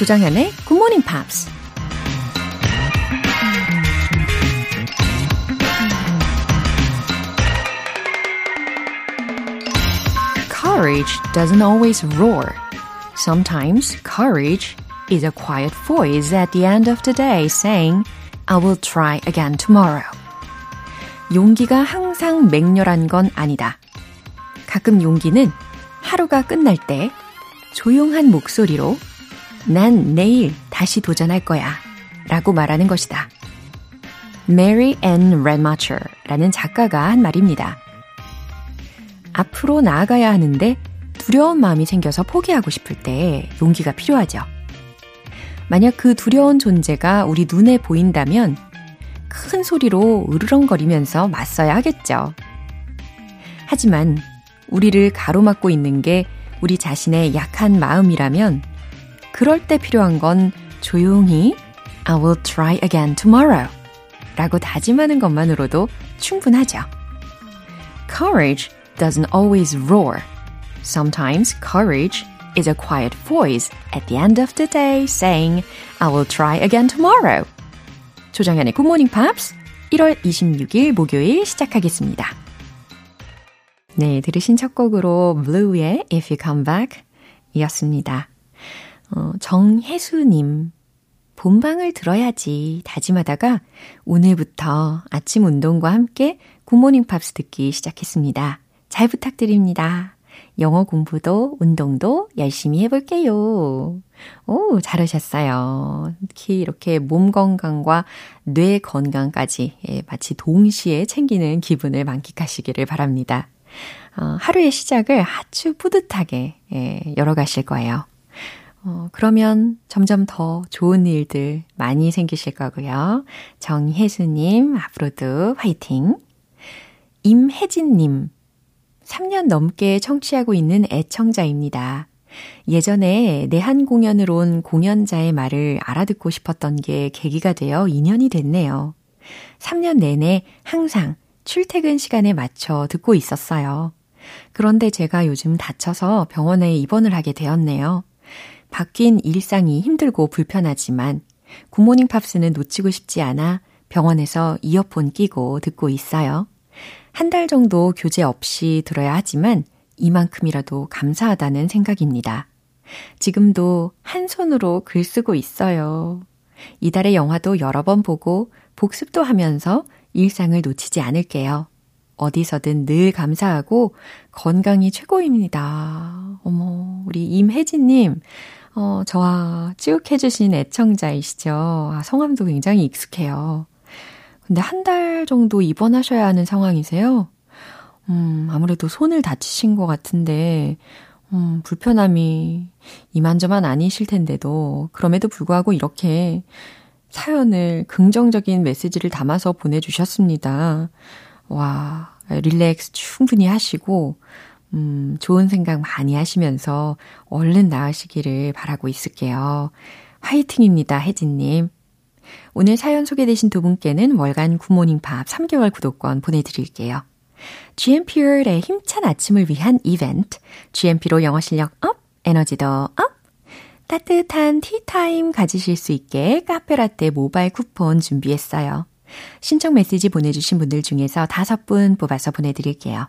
조장현의 Good Morning Pops. Courage doesn't always roar. Sometimes courage is a quiet voice at the end of the day saying, I will try again tomorrow. 용기가 항상 맹렬한 건 아니다. 가끔 용기는 하루가 끝날 때 조용한 목소리로 난 내일 다시 도전할 거야 라고 말하는 것이다. Mary Ann Redmacher 라는 작가가 한 말입니다. 앞으로 나아가야 하는데 두려운 마음이 생겨서 포기하고 싶을 때 용기가 필요하죠. 만약 그 두려운 존재가 우리 눈에 보인다면 큰 소리로 으르렁거리면서 맞서야 하겠죠. 하지만 우리를 가로막고 있는 게 우리 자신의 약한 마음이라면 그럴 때 필요한 건 조용히 I will try again tomorrow 라고 다짐하는 것만으로도 충분하죠. Courage doesn't always roar. Sometimes courage is a quiet voice at the end of the day saying, I will try again tomorrow. 조정현의 Good Morning Pops 1월 26일 목요일 시작하겠습니다. 네, 들으신 첫 곡으로 Blue의 If You Come Back 이었습니다. 어, 정혜수님, 본방을 들어야지 다짐하다가 오늘부터 아침 운동과 함께 굿모닝 팝스 듣기 시작했습니다. 잘 부탁드립니다. 영어 공부도 운동도 열심히 해볼게요. 오, 잘하셨어요. 특히 이렇게 몸 건강과 뇌 건강까지 예, 마치 동시에 챙기는 기분을 만끽하시기를 바랍니다. 어, 하루의 시작을 아주 뿌듯하게 예, 열어가실 거예요. 어, 그러면 점점 더 좋은 일들 많이 생기실 거고요. 정혜수님, 앞으로도 화이팅! 임혜진님, 3년 넘게 청취하고 있는 애청자입니다. 예전에 내한 공연을 온 공연자의 말을 알아듣고 싶었던 게 계기가 되어 2년이 됐네요. 3년 내내 항상 출퇴근 시간에 맞춰 듣고 있었어요. 그런데 제가 요즘 다쳐서 병원에 입원을 하게 되었네요. 바뀐 일상이 힘들고 불편하지만 굿모닝 팝스는 놓치고 싶지 않아 병원에서 이어폰 끼고 듣고 있어요. 한 달 정도 교재 없이 들어야 하지만 이만큼이라도 감사하다는 생각입니다. 지금도 한 손으로 글 쓰고 있어요. 이달의 영화도 여러 번 보고 복습도 하면서 일상을 놓치지 않을게요. 어디서든 늘 감사하고 건강이 최고입니다. 어머, 우리 임혜진님, 어, 저와 쭉 해주신 애청자이시죠? 아, 성함도 굉장히 익숙해요. 근데 한 달 정도 입원하셔야 하는 상황이세요? 음, 아무래도 손을 다치신 것 같은데, 음, 불편함이 이만저만 아니실 텐데도, 그럼에도 불구하고 이렇게 사연을 긍정적인 메시지를 담아서 보내주셨습니다. 와, 릴렉스 충분히 하시고, 음, 좋은 생각 많이 하시면서 얼른 나으시기를 바라고 있을게요. 화이팅입니다, 혜진님. 오늘 사연 소개되신 두 분께는 월간 굿모닝 팝 3개월 구독권 보내드릴게요. GMP의 힘찬 아침을 위한 이벤트, GMP로 영어 실력 up, 에너지도 up! 따뜻한 티타임 가지실 수 있게 카페라떼 모바일 쿠폰 준비했어요. 신청 메시지 보내주신 분들 중에서 다섯 분 뽑아서 보내드릴게요.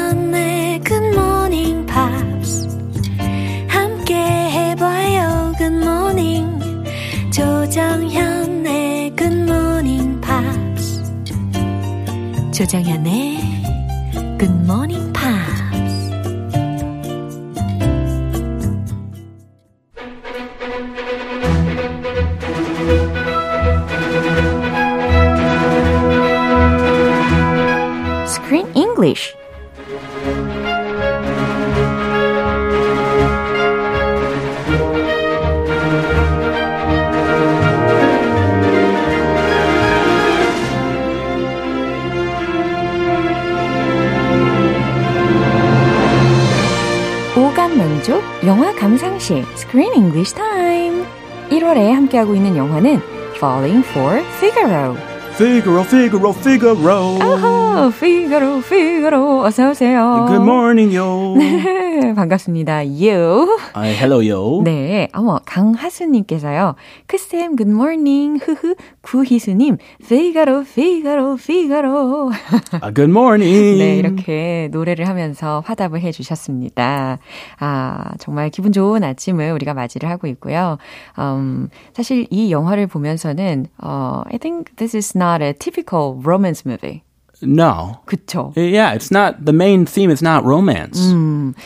조정현의 Good Morning 1월에 함께하고 있는 영화는 Falling for Figaro Figaro, Figaro, Figaro. 아하, 피가로, 피가로. 어서 오세요. Good morning, yo. 네, 반갑습니다. You. Uh, hello, yo. 네, 어머, 강하수님께서요. 크쌤, good morning. 흐흐. 구희수님, 피가로, 피가로, 피가로. Uh, good morning. 네, 이렇게 노래를 하면서 화답을 해주셨습니다. 아, 정말 기분 좋은 아침을 우리가 맞이를 하고 있고요. 음, 사실 이 영화를 보면서는, 어, I think this is not a typical romance movie. No. 그쵸? Yeah, it's not, the main theme is not romance.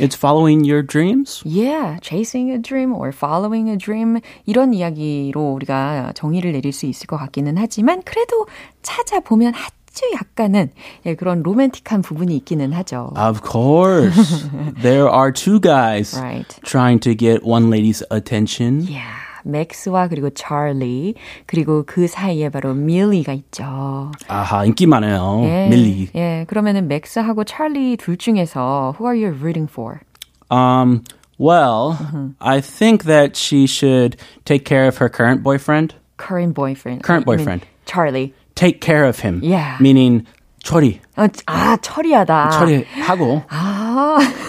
It's following your dreams. Yeah, chasing a dream or following a dream 이런 이야기로 우리가 정의를 내릴 수 있을 것 같기는 하지만 그래도 찾아보면 아주 약간은 예, 그런 로맨틱한 부분이 있기는 하죠. Of course. there are two guys Right. trying to get one lady's attention. Yeah. 맥스와 그리고 찰리 그리고 그 사이에 바로 밀리가 있죠. 아하, 인기 많아요. 예, 밀리. 예, 그러면은 맥스하고 찰리 둘 중에서 who are you rooting for? Um, well, I think that she should take care of her current boyfriend. Current boyfriend. Current I mean, boyfriend. Charlie. Take care of him. Yeah. Meaning, 처리. 어, 아, 처리하다. 처리하고, 아,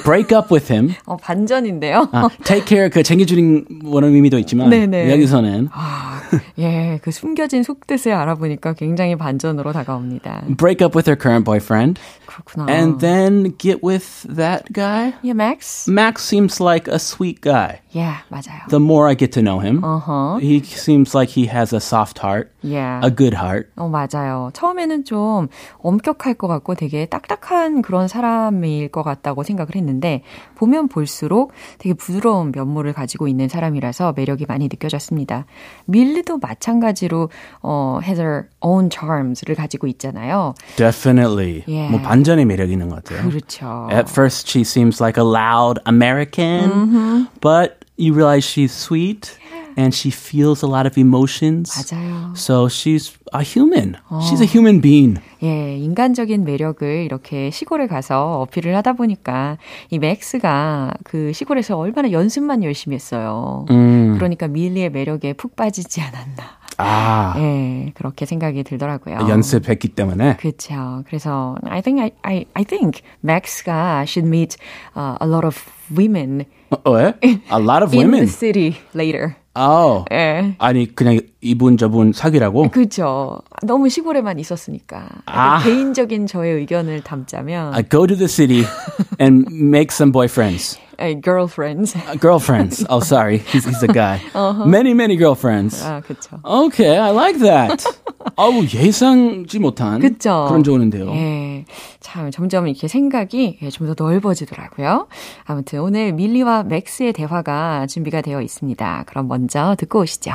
break up with him. 어, 반전인데요. 아, take care, 그 챙겨주는 원어민 의미도 있지만, 네네. 여기서는 아, 예, 그 숨겨진 속뜻을 알아보니까 굉장히 반전으로 다가옵니다. break up with her current boyfriend 그렇구나. and then get with that guy. yeah, Max? Max seems like a sweet guy. Yeah, 맞아요. The more I get to know him, Uh-huh. he seems like he has a soft heart, Yeah. a good heart. 어, 맞아요. 처음에는 좀 엄격할 것 같고 되게 딱딱한 그런 사람일 것 같다고 생각을 했는데, 보면 볼수록 되게 부드러운 면모를 가지고 있는 사람이라서 매력이 많이 느껴졌습니다. 밀리도 마찬가지로, 어, has her own charms를 가지고 있잖아요. Definitely. Yeah. 뭐 반전의 매력이 있는 것 같아요. 그렇죠. At first, she seems like a loud American, Mm-hmm. but you realize she's sweet and she feels a lot of emotions. 맞아요. So she's a human. She's a human being. 예, 인간적인 매력을 이렇게 시골에 가서 어필을 하다 보니까 이 맥스가 그 시골에서 얼마나 연습만 열심히 했어요. 그러니까 밀리의 매력에 푹 빠지지 않았나. 아, 예, 그렇게 생각이 들더라고요. 연습했기 때문에. 그렇죠. 그래서 I think I I I think Max가 should meet uh, a lot of women 어, 왜? A lot of in women. the city later. 어. 예. 아니 그냥 이분 저분 사귀라고? 그렇죠. 너무 시골에만 있었으니까. 약간 아. 개인적인 저의 의견을 담자면 I go to the city and make some boyfriends. 에, girlfriends. Uh, girlfriends. Oh, sorry. He's, he's a guy. Many, many girlfriends. 아, 그렇죠. Okay, I like that. 어우, 예상지 못한 그쵸? 그런 조언인데요. 예. 참, 점점 이렇게 생각이 예, 좀 더 넓어지더라고요. 아무튼 오늘 밀리와 맥스의 대화가 준비가 되어 있습니다. 그럼 먼저 듣고 오시죠.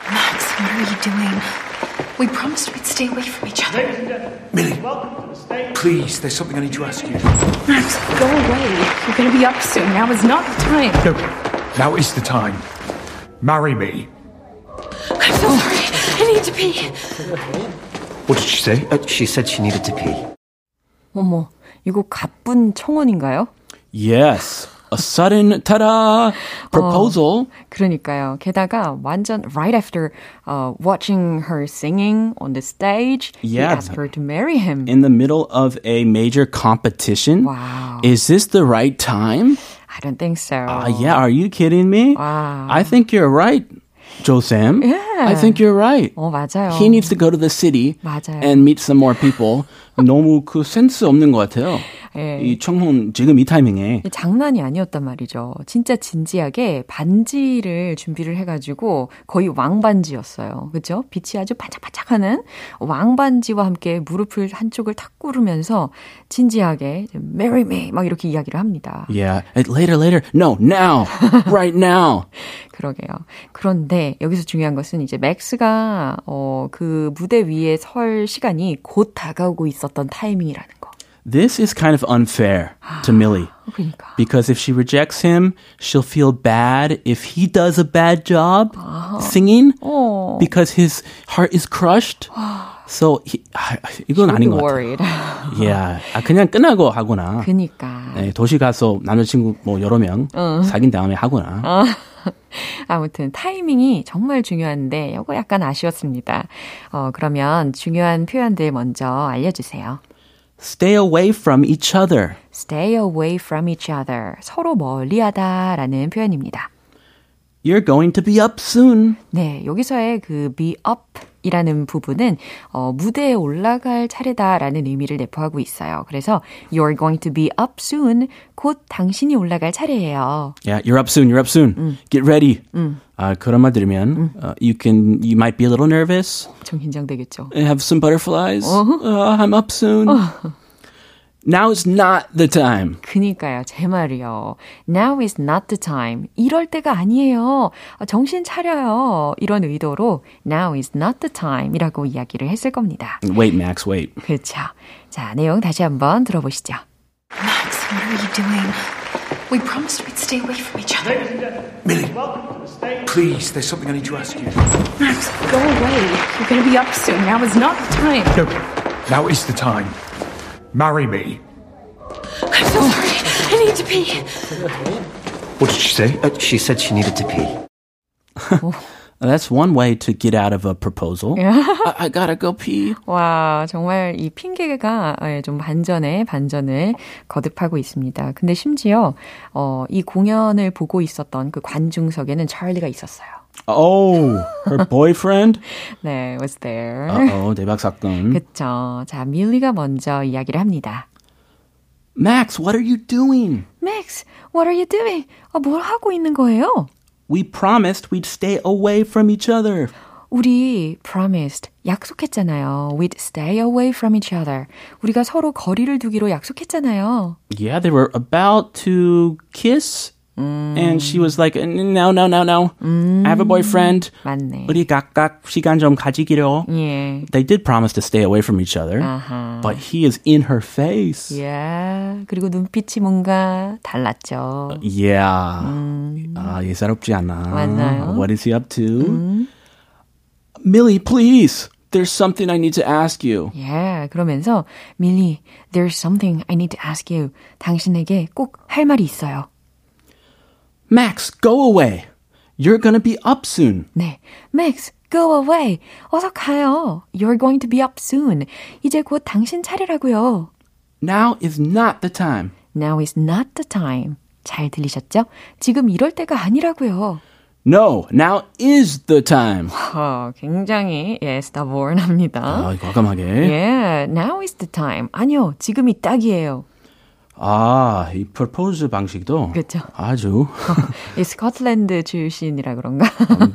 Max, what are you doing? We promised we'd stay away from each other. Millie, please, there's something I need to ask you. Max, go away. You're gonna be up soon. Now is not the time. No, now is the time. Marry me. I'm so sorry. I need to pee. What did she say? Uh, she said she needed to pee. 어머, 이거 가쁜 청혼인가요? Yes. A sudden, ta-da, proposal. 그러니까요. 게다가 완전 right after uh, watching her singing on the stage, he Yeah. asked her to marry him. in the middle of a major competition. Wow. Is this the right time? I don't think so. Uh, yeah, are you kidding me? Wow. I think you're right, Joe Sam. Yeah. I think you're right. 어, 맞아요. He needs to go to the city 맞아요. and meet some more people. 너무 그 센스 없는 것 같아요. 예. 이 청혼 지금 이 타이밍에 장난이 아니었단 말이죠. 진짜 진지하게 반지를 준비를 해가지고 거의 왕반지였어요. 그죠? 빛이 아주 반짝반짝하는 왕반지와 함께 무릎을 한쪽을 탁 꿇으면서 진지하게 marry me 막 이렇게 이야기를 합니다. Yeah, later, later. No, now, right now. 그러게요. 그런데 여기서 중요한 것은 이제 맥스가 어, 그 무대 위에 설 시간이 곧 다가오고 있었 던 타이밍이라는 거. This is kind of unfair to Millie. 그러니까. Because if she rejects him, she'll feel bad if he does a bad job singing 어. because his heart is crushed. So he, 아, 이건 아닌 것 같아요. worried. Yeah. 아, 그냥 끝나고 하거나. 그니까. 네, 도시 가서 남자친구 뭐 여러 명 사귄 다음에 하거나. 아무튼 타이밍이 정말 중요한데 이거 약간 아쉬웠습니다. 어, 그러면 중요한 표현들 먼저 알려주세요. Stay away from each other. Stay away from each other. 서로 멀리하다라는 표현입니다. You're going to be up soon. 네, 여기서의 그 be up 이라는 부분은 어, 무대에 올라갈 차례다라는 의미를 내포하고 있어요. 그래서 you're going to be up soon. 곧 당신이 올라갈 차례예요. Yeah, you're up soon. You're up soon. Get ready. 아, 그런 말 들으면 uh, you can you might be a little nervous. 좀 긴장되겠죠. Have some butterflies. Uh, I'm up soon. Now is not the time. 그니까요, 제 말이요. Now is not the time. 이럴 때가 아니에요. 아, 정신 차려요. 이런 의도로 Now is not the time 이라고 이야기를 했을 겁니다. Wait, Max, wait. 그렇죠. 자, 내용 다시 한번 들어보시죠. Max, what are you doing? We promised we'd stay away from each other. Millie, please, there's something I need to ask you. Max, go away. You're gonna be up soon. Now is not the time. No, now is the time. Marry me. I'm so sorry. I need to pee. What did she say? Uh, she said she needed to pee. That's one way to get out of a proposal. I, I gotta go pee. 와, 정말 이 핑계가 예, 좀 반전에 반전을 거듭하고 있습니다. 근데 심지어 어, 이 공연을 보고 있었던 그 관중석에는 찰리가 있었어요. Oh, her boyfriend? 네, was there. Uh-oh, 대박 사건. 그쵸. 자, 밀리가 먼저 이야기를 합니다. Max, what are you doing? Max, what are you doing? 아, 뭘 하고 있는 거예요? We promised we'd stay away from each other. 우리 promised 약속했잖아요. We'd stay away from each other. 우리가 서로 거리를 두기로 약속했잖아요. Yeah, they were about to kiss. And she was like, no, no, no, no. I have a boyfriend. 맞네. 우리 각각 시간 좀 가지기로. 예. They did promise to stay away from each other. 아하. But he is in her face. Yeah. 그리고 눈빛이 뭔가 달랐죠. Yeah. 아, 예사롭지 않아. 맞나요? What is he up to? Millie, please. There's something I need to ask you. 예. 그러면서 밀리, there's something I need to ask you. 당신에게 꼭 할 말이 있어요. Max, go away. You're gonna be up soon. 네. Max, go away. 어서 가요. You're going to be up soon. 이제 곧 당신 차례라고요. Now is not the time. Now is not the time. 잘 들리셨죠? 지금 이럴 때가 아니라고요. No, now is the time. 어, 굉장히 예, stubborn합니다. 아, 과감하게. 예, now is the time. 아니요, 지금이 딱이에요. 아, 이 프로포즈 방식도 그렇죠. 아주 이 스코틀랜드 출신이라 그런가?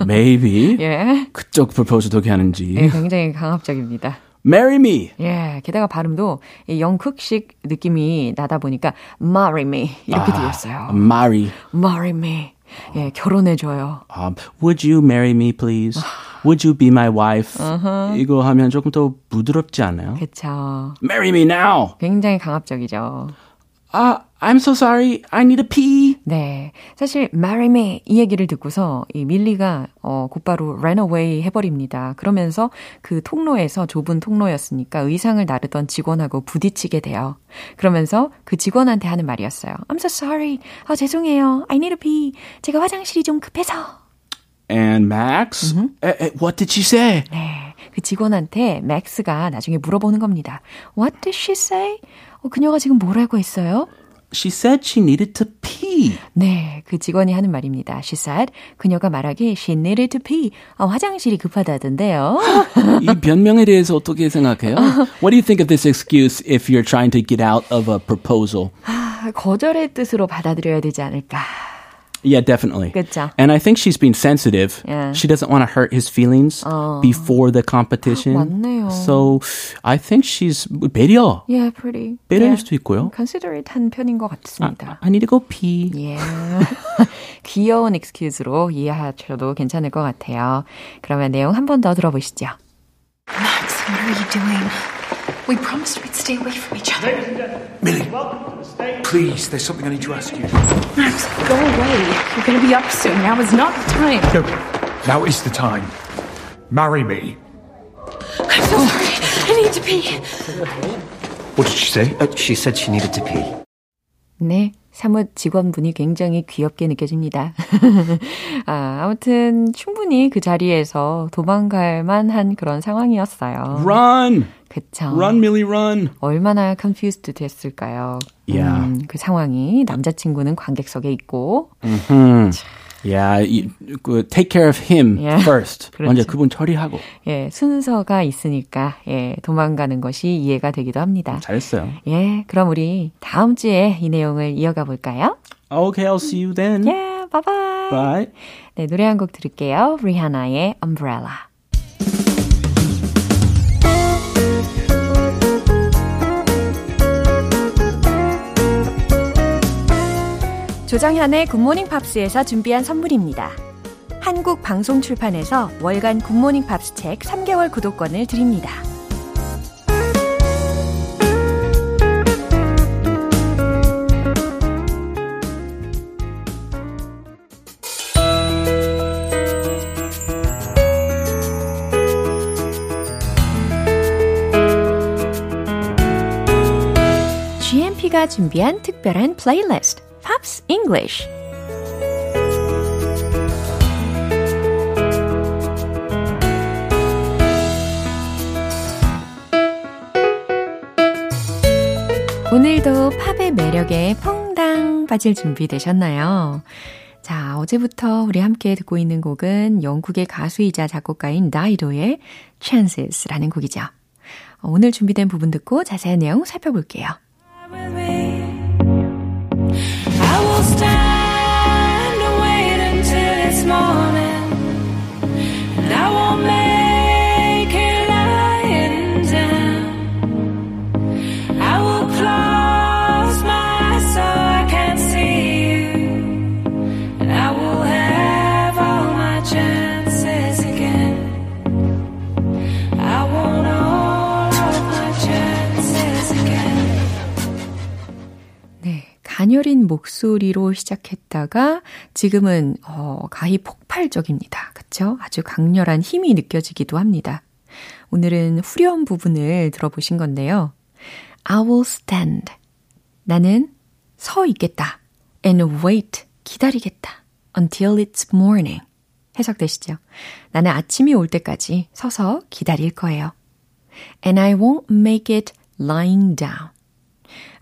maybe 예, 그쪽 프로포즈도 어떻게 하는지. 예, 굉장히 강압적입니다. Marry me. 예, 게다가 발음도 이 영국식 느낌이 나다 보니까 marry me 이렇게 들렸어요. Marry. marry me. 예, 결혼해 줘요. Um, would you marry me, please? Would you be my wife? 이거 하면 조금 더 부드럽지 않아요? 그쵸. Marry me now. 굉장히 강압적이죠. 아, I'm so sorry. I need a pee. 네. 사실, marry me 이 얘기를 듣고서 이 밀리가 어, 곧바로 ran away 해 버립니다. 그러면서 그 통로에서 좁은 통로였으니까 의상을 나르던 직원하고 부딪히게 돼요. 그러면서 그 직원한테 하는 말이었어요. I'm so sorry. 아, 죄송해요. I need a pee. 제가 화장실이 좀 급해서. And Max? Eh, eh, what did she say? 네. 그 직원한테 맥스가 나중에 물어보는 겁니다. What did she say? 어, 그녀가 지금 뭐라고 했어요? She said she needed to pee. 네, 그 직원이 하는 말입니다. She said, 그녀가 말하기 she needed to pee. 아, 화장실이 급하다던데요. 이 변명에 대해서 어떻게 생각해요? What do you think of this excuse if you're trying to get out of a proposal? 아, 거절의 뜻으로 받아들여야 되지 않을까. Yeah, definitely. 그쵸. And I think she's being sensitive. Yeah. She doesn't want to hurt his feelings before the competition. 맞네요. So I think she's 배려. Yeah, pretty. 배려일 yeah. 수도 있고요. considerate 한 편인 것 같습니다. I need to go pee. 예. 귀여운 excuse로 이해하셔도 괜찮을 것 같아요. 그러면 내용 한 번 더 들어보시죠. Max, what are you doing? We promised we'd stay away from each other. Millie, please, there's something I need to ask you. Max, go away. You're gonna be up soon. Now is not the time. No, now is the time. Marry me. I'm so sorry. need to pee. What did she say? Uh, she said she needed to pee. 네. 사뭇 직원분이 굉장히 귀엽게 느껴집니다. 아, 아무튼 충분히 그 자리에서 도망갈 만한 그런 상황이었어요. Run! 그쵸. Run, Millie, run! 얼마나 confused 됐을까요? Yeah. 음, 그 상황이 남자친구는 관객석에 있고 Hmm. Yeah, you, 그, take care of him Yeah. first. 그렇죠. 먼저 그분 처리하고. 예, 순서가 있으니까 예, 도망가는 것이 이해가 되기도 합니다. 잘했어요. 예, 그럼 우리 다음 주에 이 내용을 이어가 볼까요? Okay, I'll see you then. 예, 바이바이. Bye. 네, 노래 한 곡 들을게요. 리하나의 Umbrella. 조정현의 굿모닝 팝스에서 준비한 선물입니다. 한국 방송 출판에서 월간 굿모닝 팝스 책 3개월 구독권을 드립니다. 준비한 특별한 플레이리스트 English. 오늘도 팝의 매력에 퐁당 빠질 준비 되셨나요? 자, 어제부터 우리 함께 듣고 있는 곡은 영국의 가수이자 작곡가인 나이도의 Chances라는 곡이죠. 오늘 준비된 부분 듣고 자세한 내용 살펴볼게요. 네, 가녀린 목소리로 시작했다가 지금은 어, 가히 폭발적입니다. 그쵸? 아주 강렬한 힘이 느껴지기도 합니다. 오늘은 후렴 부분을 들어보신 건데요. I will stand. 나는 서 있겠다. And wait. 기다리겠다. Until it's morning. 해석되시죠? 나는 아침이 올 때까지 서서 기다릴 거예요. And I won't make it lying down.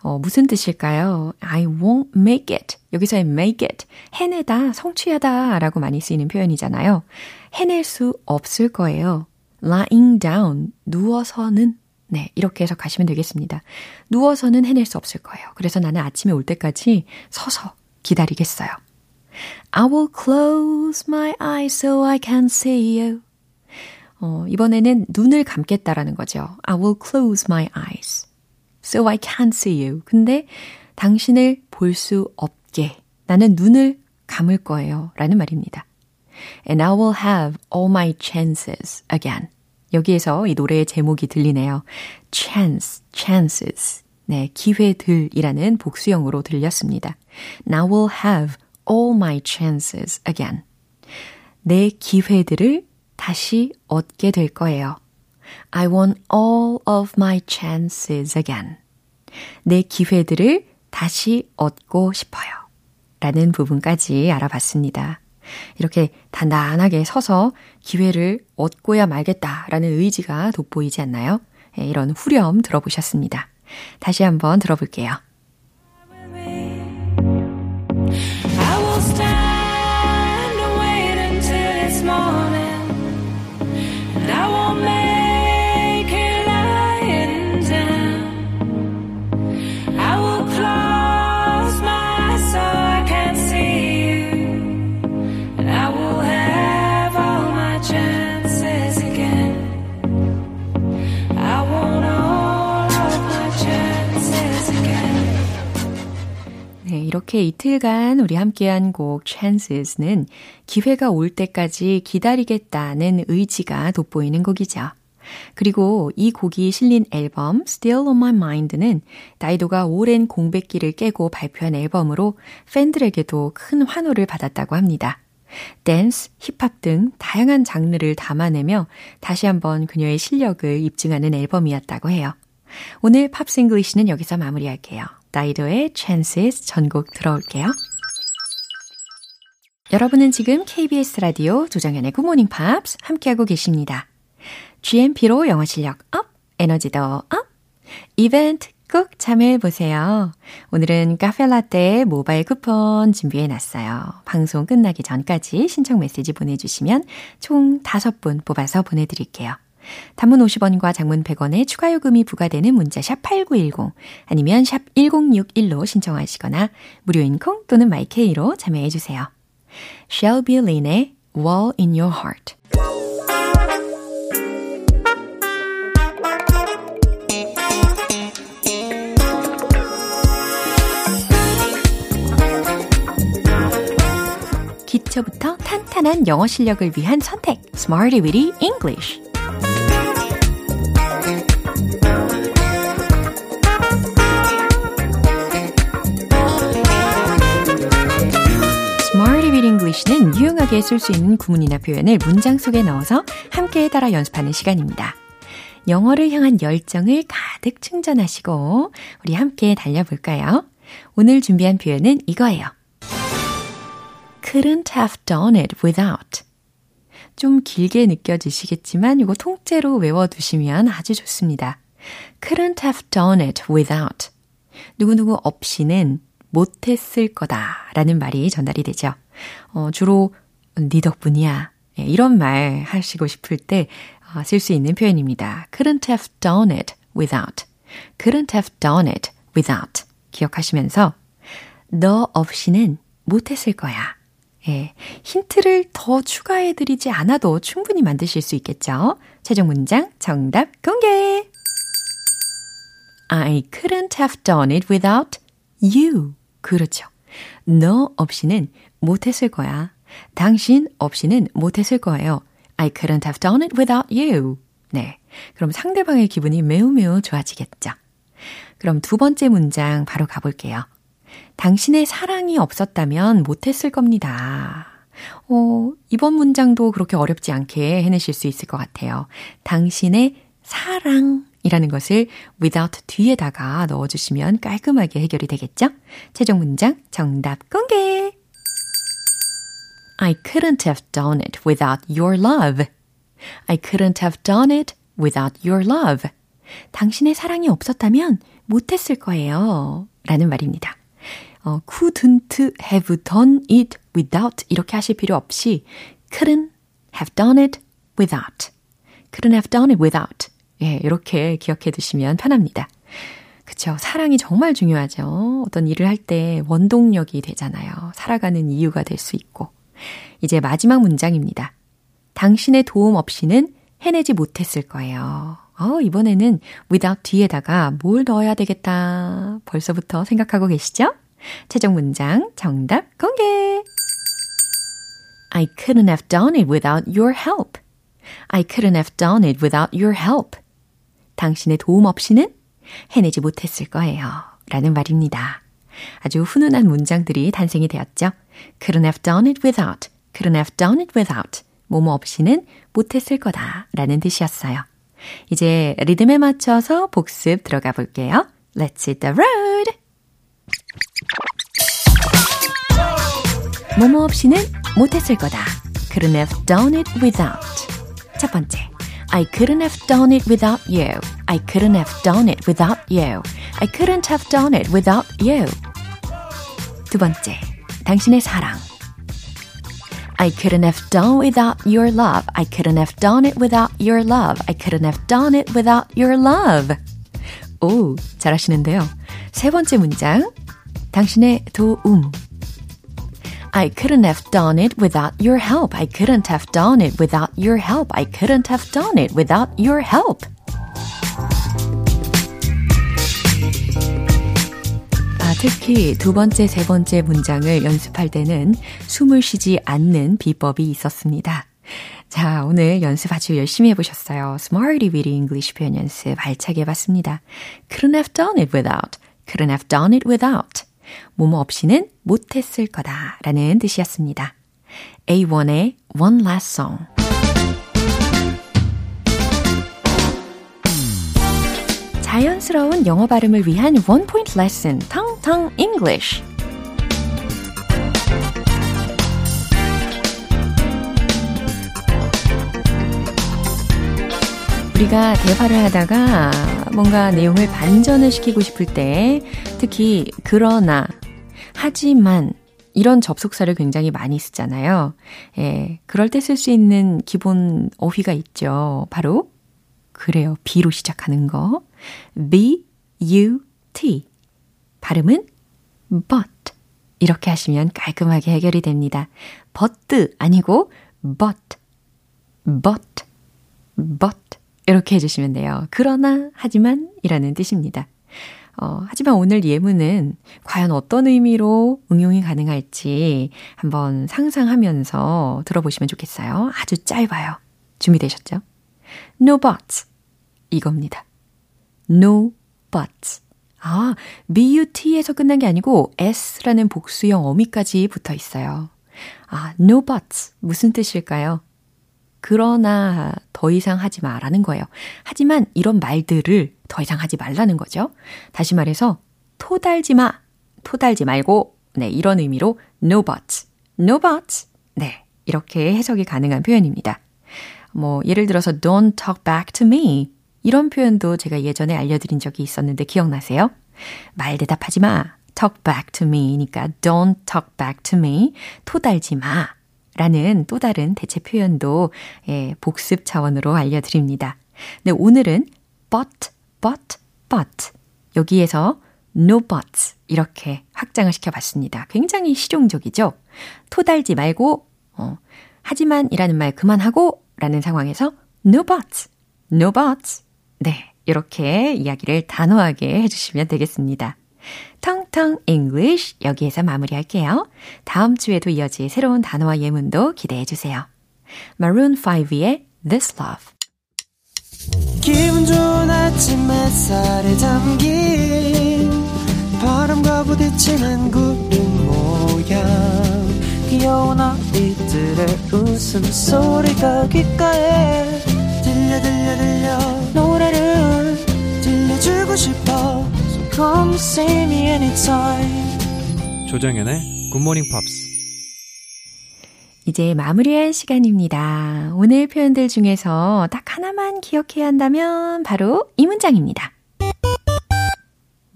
어, 무슨 뜻일까요? I won't make it. 여기서의 make it. 해내다, 성취하다 라고 많이 쓰이는 표현이잖아요. 해낼 수 없을 거예요. lying down. 누워서는. 네, 이렇게 해석하시면 되겠습니다. 누워서는 해낼 수 없을 거예요. 그래서 나는 아침에 올 때까지 서서 기다리겠어요. I will close my eyes so I can see you. 어, 이번에는 눈을 감겠다라는 거죠. I will close my eyes. So I can't see you. 근데 당신을 볼 수 없게 나는 눈을 감을 거예요. 라는 말입니다. And I will have all my chances again. 여기에서 이 노래의 제목이 들리네요. chance, chances. 네, 기회들이라는 복수형으로 들렸습니다. I will have all my chances again. 내 기회들을 다시 얻게 될 거예요. I want all of my chances again. 내 기회들을 다시 얻고 싶어요. 라는 부분까지 알아봤습니다. 이렇게 단단하게 서서 기회를 얻고야 말겠다라는 의지가 돋보이지 않나요? 예, 이런 후렴 들어보셨습니다. 다시 한번 들어볼게요. 이렇게 이틀간 우리 함께한 곡 Chances는 기회가 올 때까지 기다리겠다는 의지가 돋보이는 곡이죠. 그리고 이 곡이 실린 앨범 Still on My Mind는 나이도가 오랜 공백기를 깨고 발표한 앨범으로 팬들에게도 큰 환호를 받았다고 합니다. 댄스, 힙합 등 다양한 장르를 담아내며 다시 한번 그녀의 실력을 입증하는 앨범이었다고 해요. 오늘 Pops English는 여기서 마무리할게요. 다이도의 Chances 전곡 들려드릴게요. 여러분은 지금 KBS 라디오 조정현의 Good Morning Pops 함께하고 계십니다. GMP로 영어 실력 up, 에너지도 up, 이벤트 꼭 참여해보세요. 오늘은 카페라떼 모바일 쿠폰 준비해놨어요. 방송 끝나기 전까지 신청 메시지 보내주시면 총 5분 뽑아서 보내드릴게요. 단문 50원과 장문 100원의 추가 요금이 부과되는 문자 샵 8910 아니면 샵 1061로 신청하시거나 무료인 콩 또는 마이케이로 참여해 주세요. Shelby Lynn의 Wall in Your Heart. 기초부터 탄탄한 영어 실력을 위한 선택. Smarty Weedy English English는 유용하게 쓸 수 있는 구문이나 표현을 문장 속에 넣어서 함께 따라 연습하는 시간입니다. 영어를 향한 열정을 가득 충전하시고 우리 함께 달려볼까요? 오늘 준비한 표현은 이거예요. couldn't have done it without. 좀 길게 느껴지시겠지만 이거 통째로 외워두시면 아주 좋습니다. couldn't have done it without. 누구누구 없이는 못했을 거다 라는 말이 전달이 되죠. 어, 주로 네 덕분이야. 예, 이런 말 하시고 싶을 때 쓸 수 있는 표현입니다. couldn't have done it without. couldn't have done it without. 기억하시면서 너 없이는 못했을 거야. 예, 힌트를 더 추가해드리지 않아도 충분히 만드실 수 있겠죠? 최종 문장 정답 공개! I couldn't have done it without you. 그렇죠. 너 없이는 못했을 거야. 당신 없이는 못했을 거예요. I couldn't have done it without you. 네. 그럼 상대방의 기분이 매우 매우 좋아지겠죠. 그럼 두 번째 문장 바로 가볼게요. 당신의 사랑이 없었다면 못했을 겁니다. 어, 이번 문장도 그렇게 어렵지 않게 해내실 수 있을 것 같아요. 당신의 사랑이라는 것을 without 뒤에다가 넣어주시면 깔끔하게 해결이 되겠죠? 최종 문장 정답 공개! I couldn't have done it without your love. I couldn't have done it without your love. 당신의 사랑이 없었다면 못했을 거예요. 라는 말입니다. 어, couldn't have done it without 이렇게 하실 필요 없이 couldn't have done it without. couldn't have done it without. 예, 이렇게 기억해 두시면 편합니다. 그쵸. 사랑이 정말 중요하죠. 어떤 일을 할 때 원동력이 되잖아요. 살아가는 이유가 될 수 있고. 이제 마지막 문장입니다. 당신의 도움 없이는 해내지 못했을 거예요. 어, 이번에는 without 뒤에다가 뭘 넣어야 되겠다. 벌써부터 생각하고 계시죠? 최종 문장 정답 공개! I couldn't have done it without your help. I couldn't have done it without your help. 당신의 도움 없이는 해내지 못했을 거예요. 라는 말입니다. 아주 훈훈한 문장들이 탄생이 되었죠. Couldn't have done it without, couldn't have done it without. 뭐뭐 없이는 못했을 거다. 라는 뜻이었어요. 이제 리듬에 맞춰서 복습 들어가 볼게요. Let's hit the road! 뭐뭐 없이는 못했을 거다. couldn't have done it without. 첫 번째. I couldn't have done it without you. I couldn't have done it without you. I couldn't have done it without you. 두 번째. 당신의 사랑. I couldn't have done without your love. I couldn't have done it without your love. I couldn't have done it without your love. 오, 잘하시는데요. 세 번째 문장. 당신의 도움. I couldn't have done it without your help. I couldn't have done it without your help. I couldn't have done it without your help. 특히 두 번째, 세 번째 문장을 연습할 때는 숨을 쉬지 않는 비법이 있었습니다. 자, 오늘 연습 아주 열심히 해보셨어요. Smarty with English 표현 연습 알차게 해봤습니다. Couldn't have done it without. Couldn't have done it without. 뭐뭐 없이는 못했을 거다 라는 뜻이었습니다. A1의 One Last Song. 자연스러운 영어 발음을 위한 원 포인트 레슨, 텅텅 English. 우리가 대화를 하다가 뭔가 내용을 반전을 시키고 싶을 때 특히 그러나, 하지만 이런 접속사를 굉장히 많이 쓰잖아요. 예, 그럴 때 쓸 수 있는 기본 어휘가 있죠. 바로 그래요. B로 시작하는 거. B, U, T. 발음은 but. 이렇게 하시면 깔끔하게 해결이 됩니다. but 아니고 but, but, but. 이렇게 해주시면 돼요. 그러나, 하지만 이라는 뜻입니다. 어, 하지만 오늘 예문은 과연 어떤 의미로 응용이 가능할지 한번 상상하면서 들어보시면 좋겠어요. 아주 짧아요. 준비되셨죠? No buts. 이겁니다. No buts. 아, BUT에서 끝난 게 아니고 S라는 복수형 어미까지 붙어 있어요. 아, no buts. 무슨 뜻일까요? 그러나 더 이상 하지 마라는 거예요. 하지만 이런 말들을 더 이상 하지 말라는 거죠. 다시 말해서 토달지 마, 토달지 말고 네, 이런 의미로 no buts, no buts. 네, 이렇게 해석이 가능한 표현입니다. 뭐 예를 들어서 don't talk back to me 이런 표현도 제가 예전에 알려드린 적이 있었는데 기억나세요? 말 대답하지 마. talk back to me니까 don't talk back to me. 토달지 마. 라는 또 다른 대체 표현도 예, 복습 차원으로 알려드립니다. 네, 오늘은 but, but, but 여기에서 no buts 이렇게 확장을 시켜봤습니다. 굉장히 실용적이죠? 토달지 말고 어, 하지만 이라는 말 그만하고 라는 상황에서 no buts, no buts 네, 이렇게 이야기를 단호하게 해주시면 되겠습니다. 텅텅 English 여기에서 마무리할게요. 다음 주에도 이어질 새로운 단어와 예문도 기대해 주세요. Maroon 5의 This Love 기분 좋은 아침 햇살에 담긴 바람과 부딪히는 구름 모양 귀여운 아이들의 웃음소리가 귓가에 들려주고 싶어 So come see me anytime 조정연의 굿모닝 팝스 이제 마무리할 시간입니다. 오늘 표현들 중에서 딱 하나만 기억해야 한다면 바로 이 문장입니다.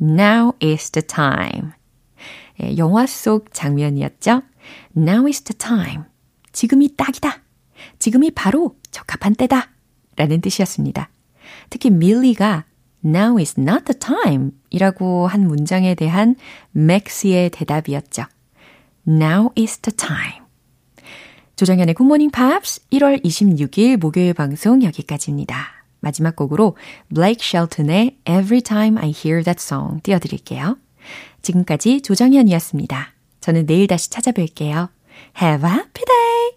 Now is the time. 예, 영화 속 장면이었죠? Now is the time. 지금이 딱이다. 지금이 바로 적합한 때다. 라는 뜻이었습니다. 특히 밀리가 Now is not the time 이라고 한 문장에 대한 맥스의 대답이었죠. Now is the time. 조정현의 Good Morning Pops 1월 26일 목요일 방송 여기까지입니다. 마지막 곡으로 블레이크 쉘튼의 Every Time I Hear That Song 띄워드릴게요. 지금까지 조정현이었습니다. 저는 내일 다시 찾아뵐게요. Have a happy day!